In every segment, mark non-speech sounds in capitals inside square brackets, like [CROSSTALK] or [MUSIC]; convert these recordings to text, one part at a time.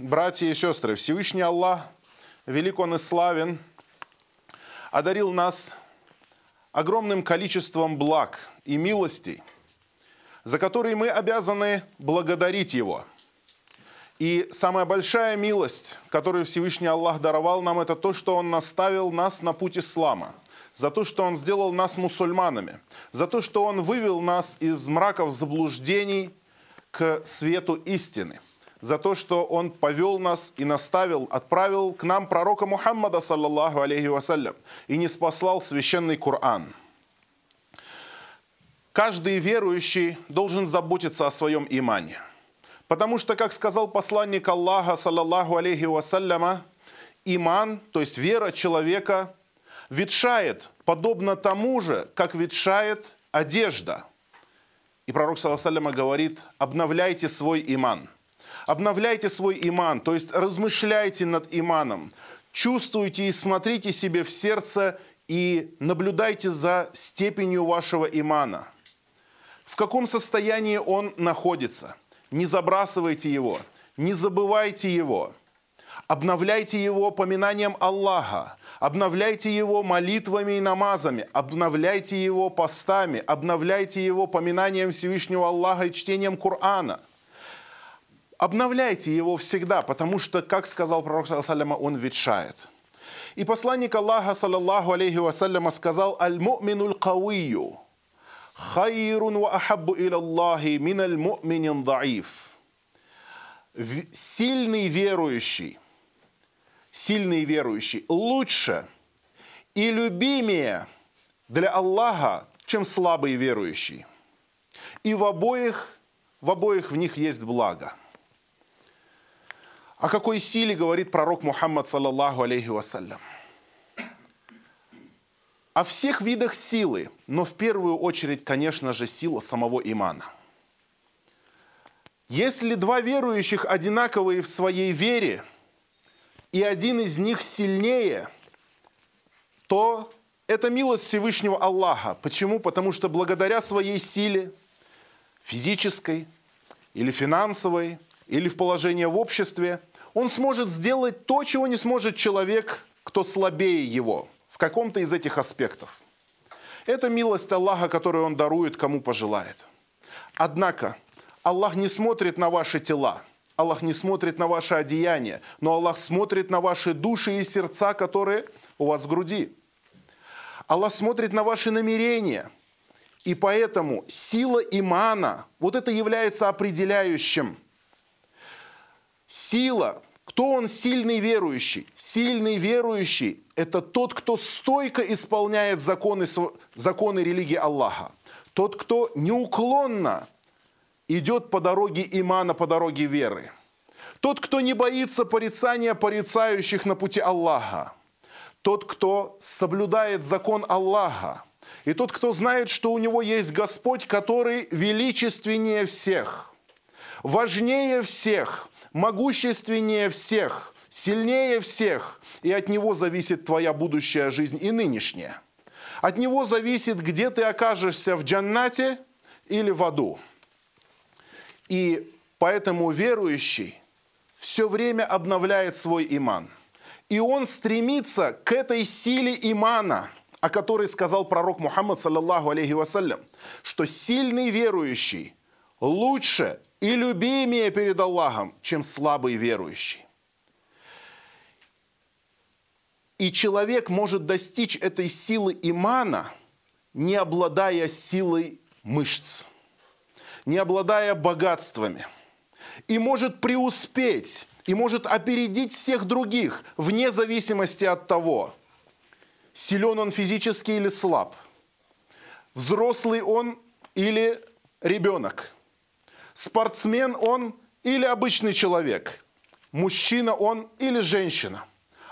братья и сестры, Всевышний Аллах, велик Он и славен, одарил нас огромным количеством благ и милостей, за которые мы обязаны благодарить Его. И самая большая милость, которую Всевышний Аллах даровал нам, это то, что Он наставил нас на путь ислама, за то, что Он сделал нас мусульманами, за то, что Он вывел нас из мраков заблуждений к свету истины, за то, что Он повел нас и наставил, отправил к нам пророка Мухаммада, саллаллаху алейхи вассалям, и не спаслал священный Коран. Каждый верующий должен заботиться о своем имане. Потому что, как сказал посланник Аллаха, саллаллаху алейхи вассаляма, иман, то есть вера человека, ветшает, подобно тому же, как ветшает одежда. И пророк, саллаллаху говорит, обновляйте свой иман. Обновляйте свой иман, то есть размышляйте над иманом. Чувствуйте и смотрите себе в сердце и наблюдайте за степенью вашего имана – в каком состоянии он находится. Не забрасывайте его, не забывайте его. Обновляйте его поминанием Аллаха, обновляйте его молитвами и намазами, обновляйте его постами, обновляйте его поминанием Всевышнего Аллаха и чтением Корана. Обновляйте его всегда, потому что, как сказал пророк, он ветшает. И посланник Аллаха, саллаллаху алейхи вассаляма, сказал, «Аль-му'минуль кавию» хайрун ва ахаббу иля Аллахи миналь му'минин даиф. Сильный верующий, сильный верующий лучше и любимее для Аллаха, чем слабый верующий. И в обоих, в обоих в них есть благо. О какой силе говорит пророк Мухаммад, саллаллаху алейхи вассалям? о всех видах силы, но в первую очередь, конечно же, сила самого имана. Если два верующих одинаковые в своей вере, и один из них сильнее, то это милость Всевышнего Аллаха. Почему? Потому что благодаря своей силе, физической или финансовой, или в положении в обществе, он сможет сделать то, чего не сможет человек, кто слабее его – каком-то из этих аспектов. Это милость Аллаха, которую Он дарует, кому пожелает. Однако Аллах не смотрит на ваши тела, Аллах не смотрит на ваши одеяния, но Аллах смотрит на ваши души и сердца, которые у вас в груди. Аллах смотрит на ваши намерения. И поэтому сила имана, вот это является определяющим. Сила, кто он сильный верующий? Сильный верующий – это тот, кто стойко исполняет законы, законы религии Аллаха. Тот, кто неуклонно идет по дороге имана, по дороге веры. Тот, кто не боится порицания порицающих на пути Аллаха. Тот, кто соблюдает закон Аллаха. И тот, кто знает, что у него есть Господь, который величественнее всех, важнее всех – могущественнее всех, сильнее всех, и от него зависит твоя будущая жизнь и нынешняя. От него зависит, где ты окажешься в джаннате или в аду. И поэтому верующий все время обновляет свой иман. И он стремится к этой силе имана, о которой сказал пророк Мухаммад, саллаллаху алейхи вассалям, что сильный верующий лучше и любимее перед Аллахом, чем слабый верующий. И человек может достичь этой силы имана, не обладая силой мышц, не обладая богатствами, и может преуспеть, и может опередить всех других, вне зависимости от того, силен он физически или слаб, взрослый он или ребенок – спортсмен он или обычный человек, мужчина он или женщина.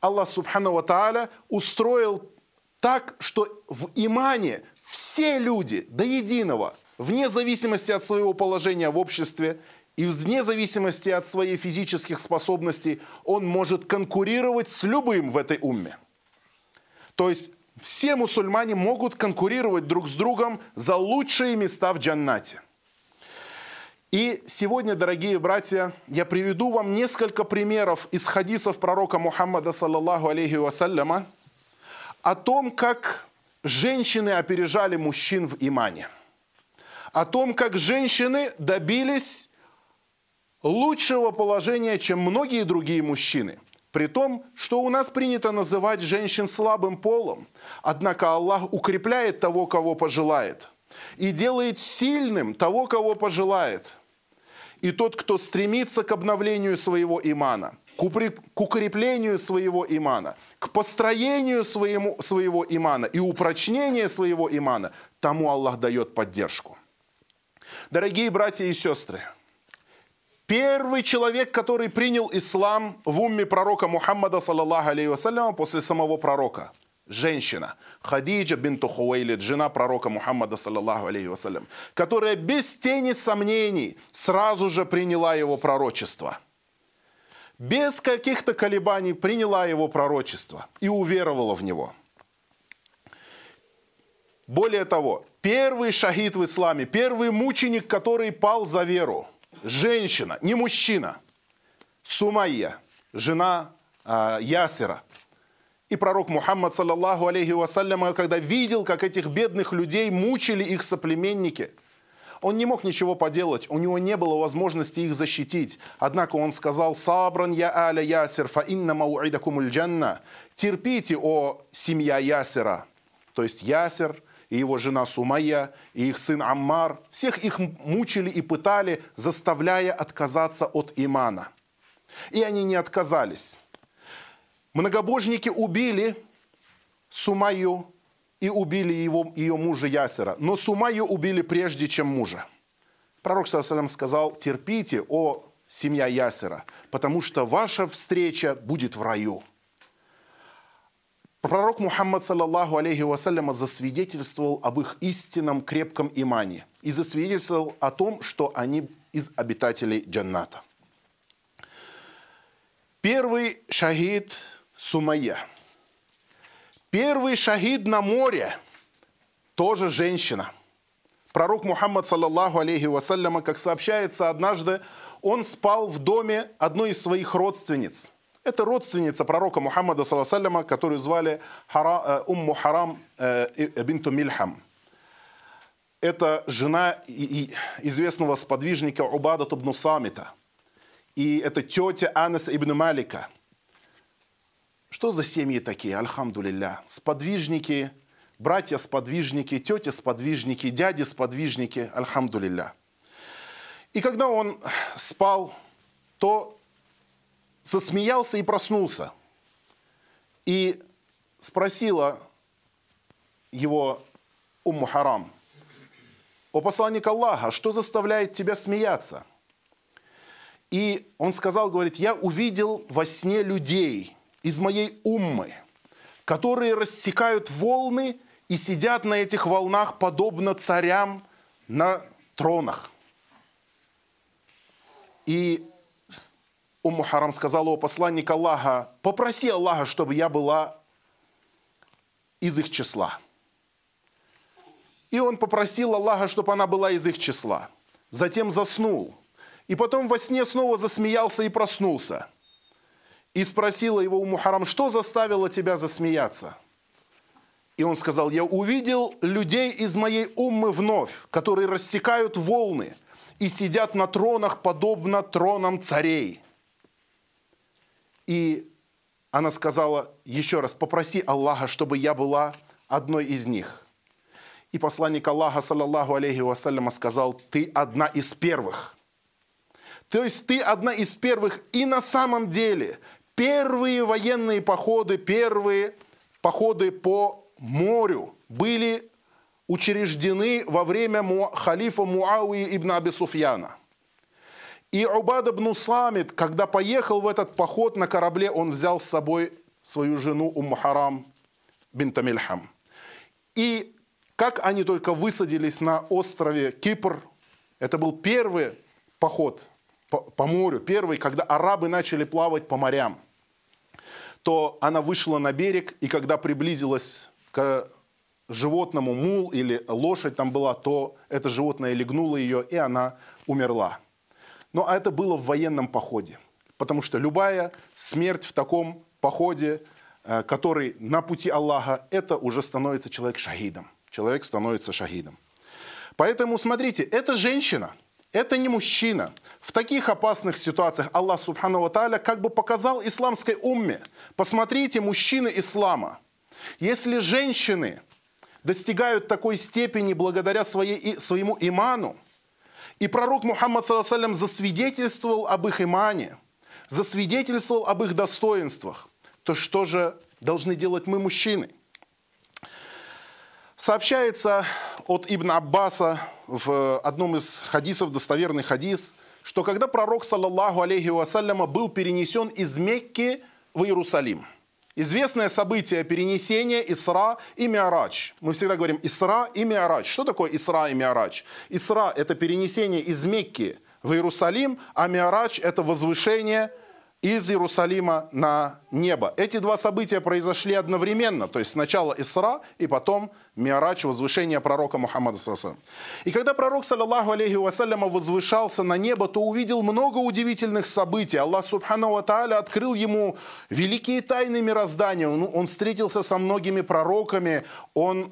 Аллах Субхану Ва Тааля устроил так, что в имане все люди до единого, вне зависимости от своего положения в обществе и вне зависимости от своих физических способностей, он может конкурировать с любым в этой умме. То есть все мусульмане могут конкурировать друг с другом за лучшие места в джаннате – И сегодня, дорогие братья, я приведу вам несколько примеров из хадисов пророка Мухаммада, саллаллаху алейхи вассаляма, о том, как женщины опережали мужчин в имане. О том, как женщины добились лучшего положения, чем многие другие мужчины. При том, что у нас принято называть женщин слабым полом. Однако Аллах укрепляет того, кого пожелает. И делает сильным того, кого пожелает. И тот, кто стремится к обновлению своего имана, к укреплению своего имана, к построению своему, своего имана и упрочнению своего имана, тому Аллах дает поддержку. Дорогие братья и сестры, Первый человек, который принял ислам в умме пророка Мухаммада, саллаллаху алейhi вассаляма, после самого пророка. Женщина, Хадиджа бинту Хуэйлид, жена пророка Мухаммада, саллаллаху алейhi вассалям, которая без тени сомнений сразу же приняла его пророчество. Без каких-то колебаний приняла его пророчество и уверовала в него. Более того, первый шахид в исламе, первый мученик, который пал за веру – женщина, не мужчина, Сумайя, жена э, Ясера. И пророк Мухаммад, саллаллаху алейхи вассаляма, когда видел, как этих бедных людей мучили их соплеменники, он не мог ничего поделать, у него не было возможности их защитить. Однако он сказал, «Сабран я аля Ясер, фа инна мауидакумуль джанна». Терпите, о семья Ясера, то есть Ясер – и его жена Сумайя, и их сын Аммар. Всех их мучили и пытали, заставляя отказаться от имана. И они не отказались. Многобожники убили Сумаю и убили его, ее мужа Ясера. Но Сумаю убили прежде, чем мужа. Пророк Салам сказал, терпите, о семья Ясера, потому что ваша встреча будет в раю. Пророк Мухаммад, саллаллаху алейхи вассаляма, засвидетельствовал об их истинном крепком имане и засвидетельствовал о том, что они из обитателей джанната. Первый шахид Сумайя. Первый шахид на море тоже женщина. Пророк Мухаммад, саллаллаху алейхи вассаляма, как сообщается однажды, он спал в доме одной из своих родственниц – это родственница пророка Мухаммада, саллаллаху которую звали Хара, э, Умму Харам э, бинту Мильхам. Это жена известного сподвижника Убада Тубну Самита. И это тетя Анас ибн Малика. Что за семьи такие, альхамдулилля? Сподвижники, братья-сподвижники, тети-сподвижники, дяди-сподвижники, альхамдулилля. И когда он спал, то засмеялся и проснулся. И спросила его Умму Харам, «О посланник Аллаха, что заставляет тебя смеяться?» И он сказал, говорит, «Я увидел во сне людей из моей уммы, которые рассекают волны и сидят на этих волнах, подобно царям на тронах». И Умму Харам сказала, о посланник Аллаха, попроси Аллаха, чтобы я была из их числа. И он попросил Аллаха, чтобы она была из их числа. Затем заснул. И потом во сне снова засмеялся и проснулся. И спросила его у Мухарам, что заставило тебя засмеяться? И он сказал, я увидел людей из моей уммы вновь, которые рассекают волны и сидят на тронах, подобно тронам царей. И она сказала еще раз, попроси Аллаха, чтобы я была одной из них. И посланник Аллаха, саллаллаху алейхи вассаляма, сказал, ты одна из первых. То есть ты одна из первых. И на самом деле первые военные походы, первые походы по морю были учреждены во время халифа Муауи ибн Аби Суфьяна – и Убад ибн Самит, когда поехал в этот поход на корабле, он взял с собой свою жену Уммахарам бин Тамильхам. И как они только высадились на острове Кипр, это был первый поход по, по морю, первый, когда арабы начали плавать по морям, то она вышла на берег, и когда приблизилась к животному мул или лошадь там была, то это животное легнуло ее, и она умерла. Но это было в военном походе, потому что любая смерть в таком походе, э, который на пути Аллаха, это уже становится человек шахидом. Человек становится шахидом. Поэтому смотрите, это женщина, это не мужчина. В таких опасных ситуациях Аллах Субхану Тааля как бы показал исламской умме. Посмотрите, мужчины ислама. Если женщины достигают такой степени благодаря своей, своему иману, и пророк Мухаммад саллаллаху засвидетельствовал об их имане, засвидетельствовал об их достоинствах, то что же должны делать мы, мужчины? Сообщается от Ибн Аббаса в одном из хадисов, достоверный хадис, что когда пророк, саллаллаху алейхи вассаляма, был перенесен из Мекки в Иерусалим, Известное событие перенесения Исра и Миарач. Мы всегда говорим Исра и Миарач. Что такое Исра и Миарач? Исра – это перенесение из Мекки в Иерусалим, а Миарач – это возвышение из Иерусалима на небо. Эти два события произошли одновременно, то есть сначала Исра и потом Миарач, возвышение пророка Мухаммада. И когда пророк, саллаллаху алейхи вассаляма, возвышался на небо, то увидел много удивительных событий. Аллах, субхану тааля, открыл ему великие тайны мироздания. Он, он встретился со многими пророками, он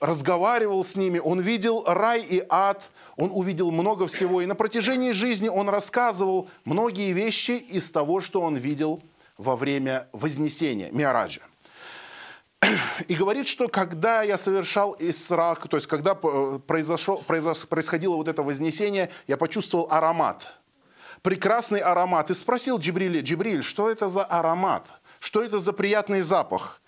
разговаривал с ними, он видел рай и ад, он увидел много всего. И на протяжении жизни он рассказывал многие вещи из того, что он видел во время Вознесения, Миараджа. И говорит, что когда я совершал Исрак, то есть когда произошло, происходило вот это Вознесение, я почувствовал аромат. Прекрасный аромат. И спросил Джибриля, Джибриль, что это за аромат? Что это за приятный запах?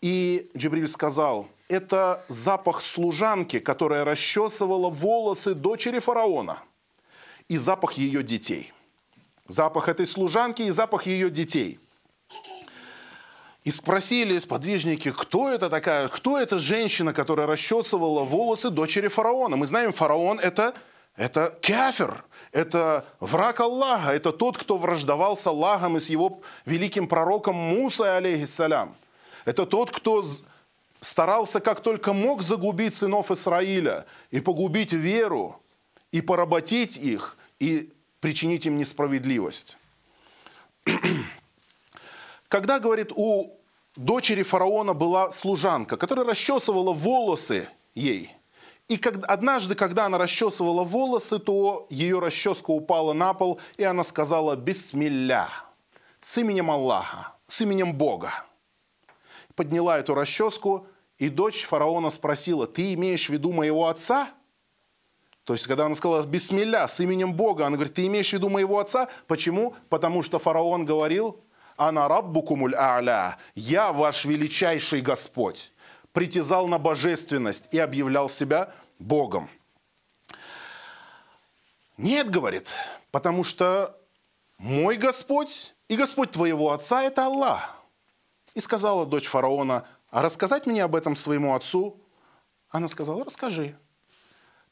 И Джибриль сказал – это запах служанки, которая расчесывала волосы дочери фараона, и запах ее детей. Запах этой служанки и запах ее детей. И спросили сподвижники, кто это такая, кто эта женщина, которая расчесывала волосы дочери фараона. Мы знаем, фараон это, это кафир, это враг Аллаха, это тот, кто враждовал с Аллахом и с его великим пророком Муса, алейхиссалям. Это тот, кто старался как только мог загубить сынов Израиля и погубить веру, и поработить их, и причинить им несправедливость. [CLEARS THROAT] Когда, говорит, у дочери фараона была служанка, которая расчесывала волосы ей. И однажды, когда она расчесывала волосы, то ее расческа упала на пол, и она сказала «Бисмилля» с именем Аллаха, с именем Бога подняла эту расческу, и дочь фараона спросила, ты имеешь в виду моего отца? То есть, когда она сказала «Бисмилля» с именем Бога, она говорит, ты имеешь в виду моего отца? Почему? Потому что фараон говорил, «Ана раббукумуль а'ля» – «Я ваш величайший Господь». Притязал на божественность и объявлял себя Богом. Нет, говорит, потому что мой Господь и Господь твоего отца – это Аллах. И сказала дочь фараона, а рассказать мне об этом своему отцу? Она сказала, расскажи.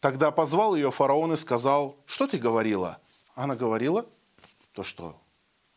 Тогда позвал ее фараон и сказал, что ты говорила? Она говорила, то что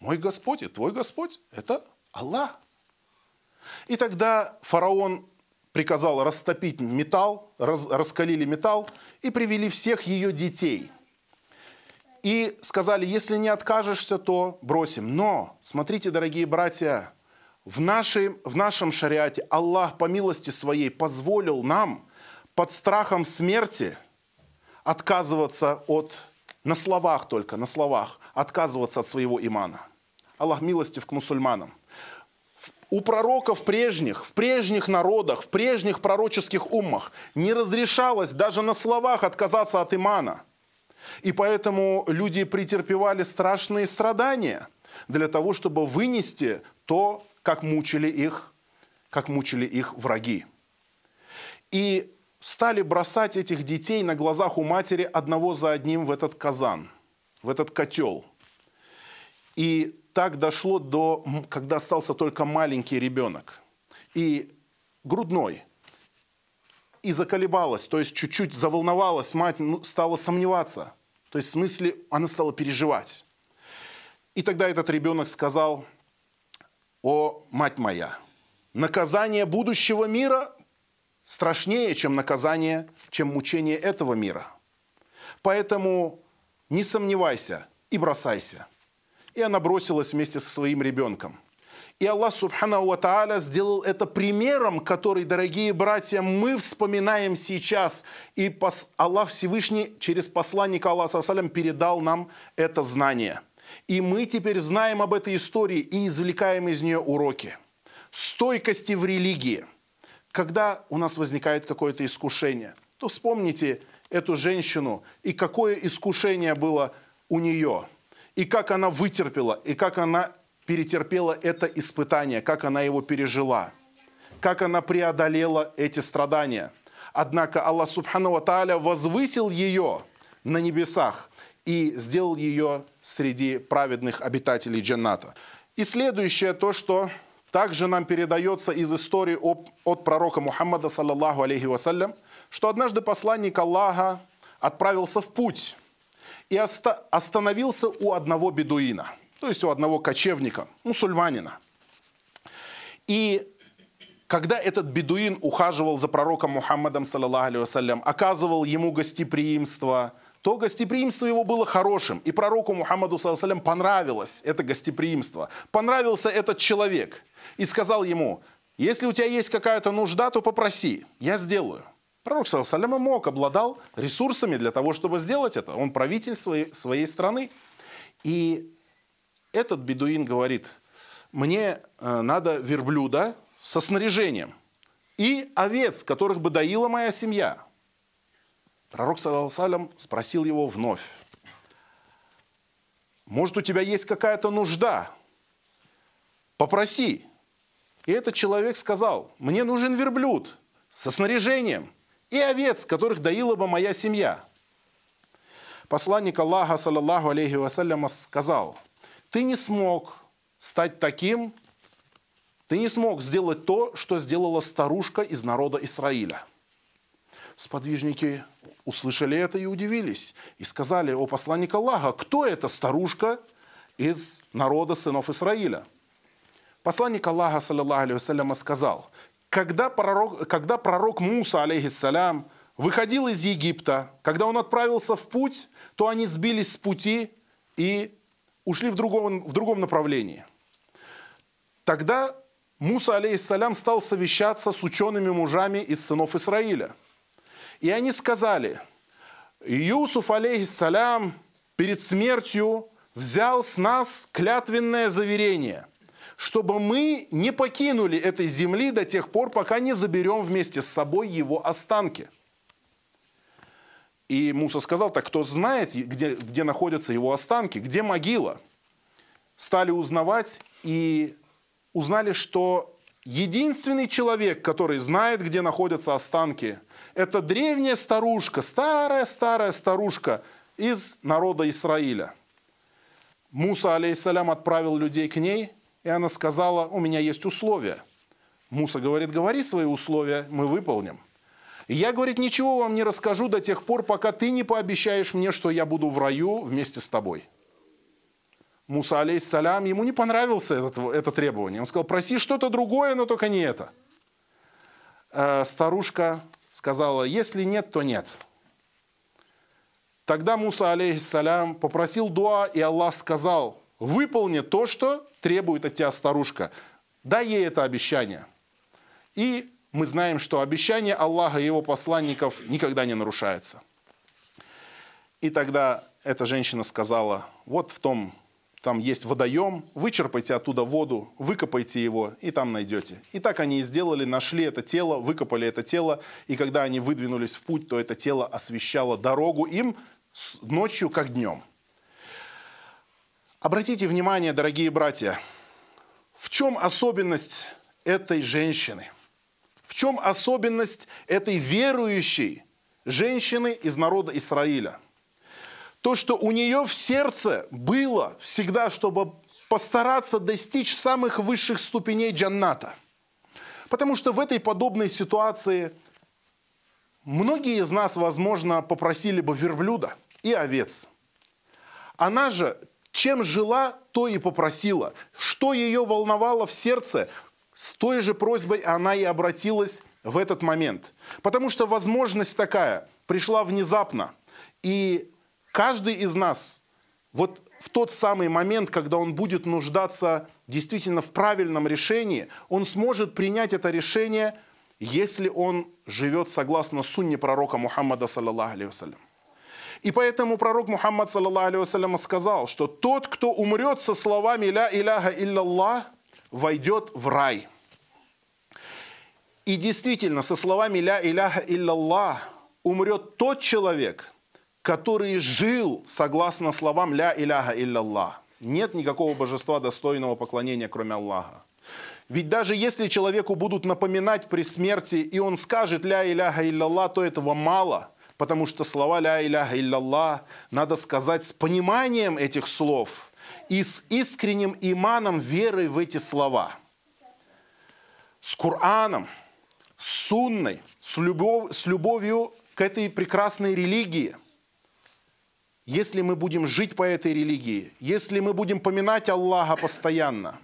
мой Господь и твой Господь – это Аллах. И тогда фараон приказал растопить металл, раз, раскалили металл и привели всех ее детей. И сказали, если не откажешься, то бросим. Но, смотрите, дорогие братья, в, нашей, в нашем шариате Аллах по милости своей позволил нам под страхом смерти отказываться от, на словах только, на словах, отказываться от своего имана. Аллах милостив к мусульманам. У пророков прежних, в прежних народах, в прежних пророческих уммах не разрешалось даже на словах отказаться от имана. И поэтому люди претерпевали страшные страдания для того, чтобы вынести то, как мучили их, как мучили их враги. И стали бросать этих детей на глазах у матери одного за одним в этот казан, в этот котел. И так дошло до, когда остался только маленький ребенок. И грудной. И заколебалась, то есть чуть-чуть заволновалась, мать ну, стала сомневаться. То есть в смысле она стала переживать. И тогда этот ребенок сказал – о, мать моя, наказание будущего мира страшнее, чем наказание, чем мучение этого мира. Поэтому не сомневайся и бросайся. И она бросилась вместе со своим ребенком. И Аллах Субхану Ва сделал это примером, который, дорогие братья, мы вспоминаем сейчас. И Аллах Всевышний через посланника Аллаха Салям передал нам это знание. И мы теперь знаем об этой истории и извлекаем из нее уроки. Стойкости в религии. Когда у нас возникает какое-то искушение, то вспомните эту женщину и какое искушение было у нее, и как она вытерпела, и как она перетерпела это испытание, как она его пережила, как она преодолела эти страдания. Однако Аллах Субхану Ва Тааля возвысил ее на небесах и сделал ее среди праведных обитателей джанната. И следующее то, что также нам передается из истории от пророка Мухаммада, саллаллаху алейхи вассалям, что однажды посланник Аллаха отправился в путь и остановился у одного бедуина – то есть у одного кочевника, мусульманина. И когда этот бедуин ухаживал за пророком Мухаммадом, саллиллаху оказывал ему гостеприимство, то гостеприимство его было хорошим. И пророку Мухаммаду, саллиллаху понравилось это гостеприимство. Понравился этот человек. И сказал ему, если у тебя есть какая-то нужда, то попроси, я сделаю. Пророк, саллиллаху мог, обладал ресурсами для того, чтобы сделать это. Он правитель своей, своей страны. И этот бедуин говорит, мне э, надо верблюда со снаряжением и овец, которых бы доила моя семья. Пророк, салям, спросил его вновь, может, у тебя есть какая-то нужда? Попроси. И этот человек сказал, мне нужен верблюд со снаряжением и овец, которых доила бы моя семья. Посланник Аллаха, саллаллаху алейхи вассаляма, сказал – ты не смог стать таким, ты не смог сделать то, что сделала старушка из народа Израиля. Сподвижники услышали это и удивились. И сказали, о посланник Аллаха, кто эта старушка из народа сынов Израиля? Посланник Аллаха, саллиллаху алейhi сказал, когда пророк, когда пророк Муса, алейхиссалям, выходил из Египта, когда он отправился в путь, то они сбились с пути и ушли в другом, в другом направлении. Тогда Муса, алейхиссалям, стал совещаться с учеными мужами из сынов Израиля. И они сказали, Иусуф, алейхиссалям, перед смертью взял с нас клятвенное заверение, чтобы мы не покинули этой земли до тех пор, пока не заберем вместе с собой его останки – и Муса сказал, так кто знает, где, где находятся его останки, где могила? Стали узнавать и узнали, что единственный человек, который знает, где находятся останки, это древняя старушка, старая-старая старушка из народа Израиля. Муса, алейхиссалям, отправил людей к ней, и она сказала, у меня есть условия. Муса говорит, говори свои условия, мы выполним. И я, говорит, ничего вам не расскажу до тех пор, пока ты не пообещаешь мне, что я буду в раю вместе с тобой. Муса, алейхиссалям, ему не понравилось это, это требование. Он сказал, проси что-то другое, но только не это. Э, старушка сказала, если нет, то нет. Тогда Муса, алейхиссалям, попросил дуа, и Аллах сказал, выполни то, что требует от тебя старушка. Дай ей это обещание. И мы знаем, что обещание Аллаха и его посланников никогда не нарушается. И тогда эта женщина сказала, вот в том, там есть водоем, вычерпайте оттуда воду, выкопайте его, и там найдете. И так они и сделали, нашли это тело, выкопали это тело, и когда они выдвинулись в путь, то это тело освещало дорогу им ночью, как днем. Обратите внимание, дорогие братья, в чем особенность этой женщины – в чем особенность этой верующей женщины из народа Израиля? То, что у нее в сердце было всегда, чтобы постараться достичь самых высших ступеней джанната. Потому что в этой подобной ситуации многие из нас, возможно, попросили бы верблюда и овец. Она же чем жила, то и попросила. Что ее волновало в сердце, с той же просьбой она и обратилась в этот момент. Потому что возможность такая пришла внезапно. И каждый из нас вот в тот самый момент, когда он будет нуждаться действительно в правильном решении, он сможет принять это решение, если он живет согласно сунне пророка Мухаммада, саллаллаху алейhi И поэтому пророк Мухаммад, саллаллаху алейhi сказал, что тот, кто умрет со словами «Ля иляха илляллах», войдет в рай. И действительно, со словами «Ля иляха илляллах» умрет тот человек – который жил согласно словам «Ля иляха илляллах». Нет никакого божества достойного поклонения, кроме Аллаха. Ведь даже если человеку будут напоминать при смерти, и он скажет «Ля иляха илляллах», то этого мало, потому что слова «Ля иляха илляллах» надо сказать с пониманием этих слов и с искренним иманом верой в эти слова. С Кораном, с сунной, с, любов, с любовью к этой прекрасной религии – если мы будем жить по этой религии, если мы будем поминать Аллаха постоянно,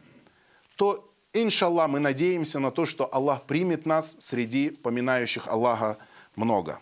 то, иншаллах, мы надеемся на то, что Аллах примет нас среди поминающих Аллаха много.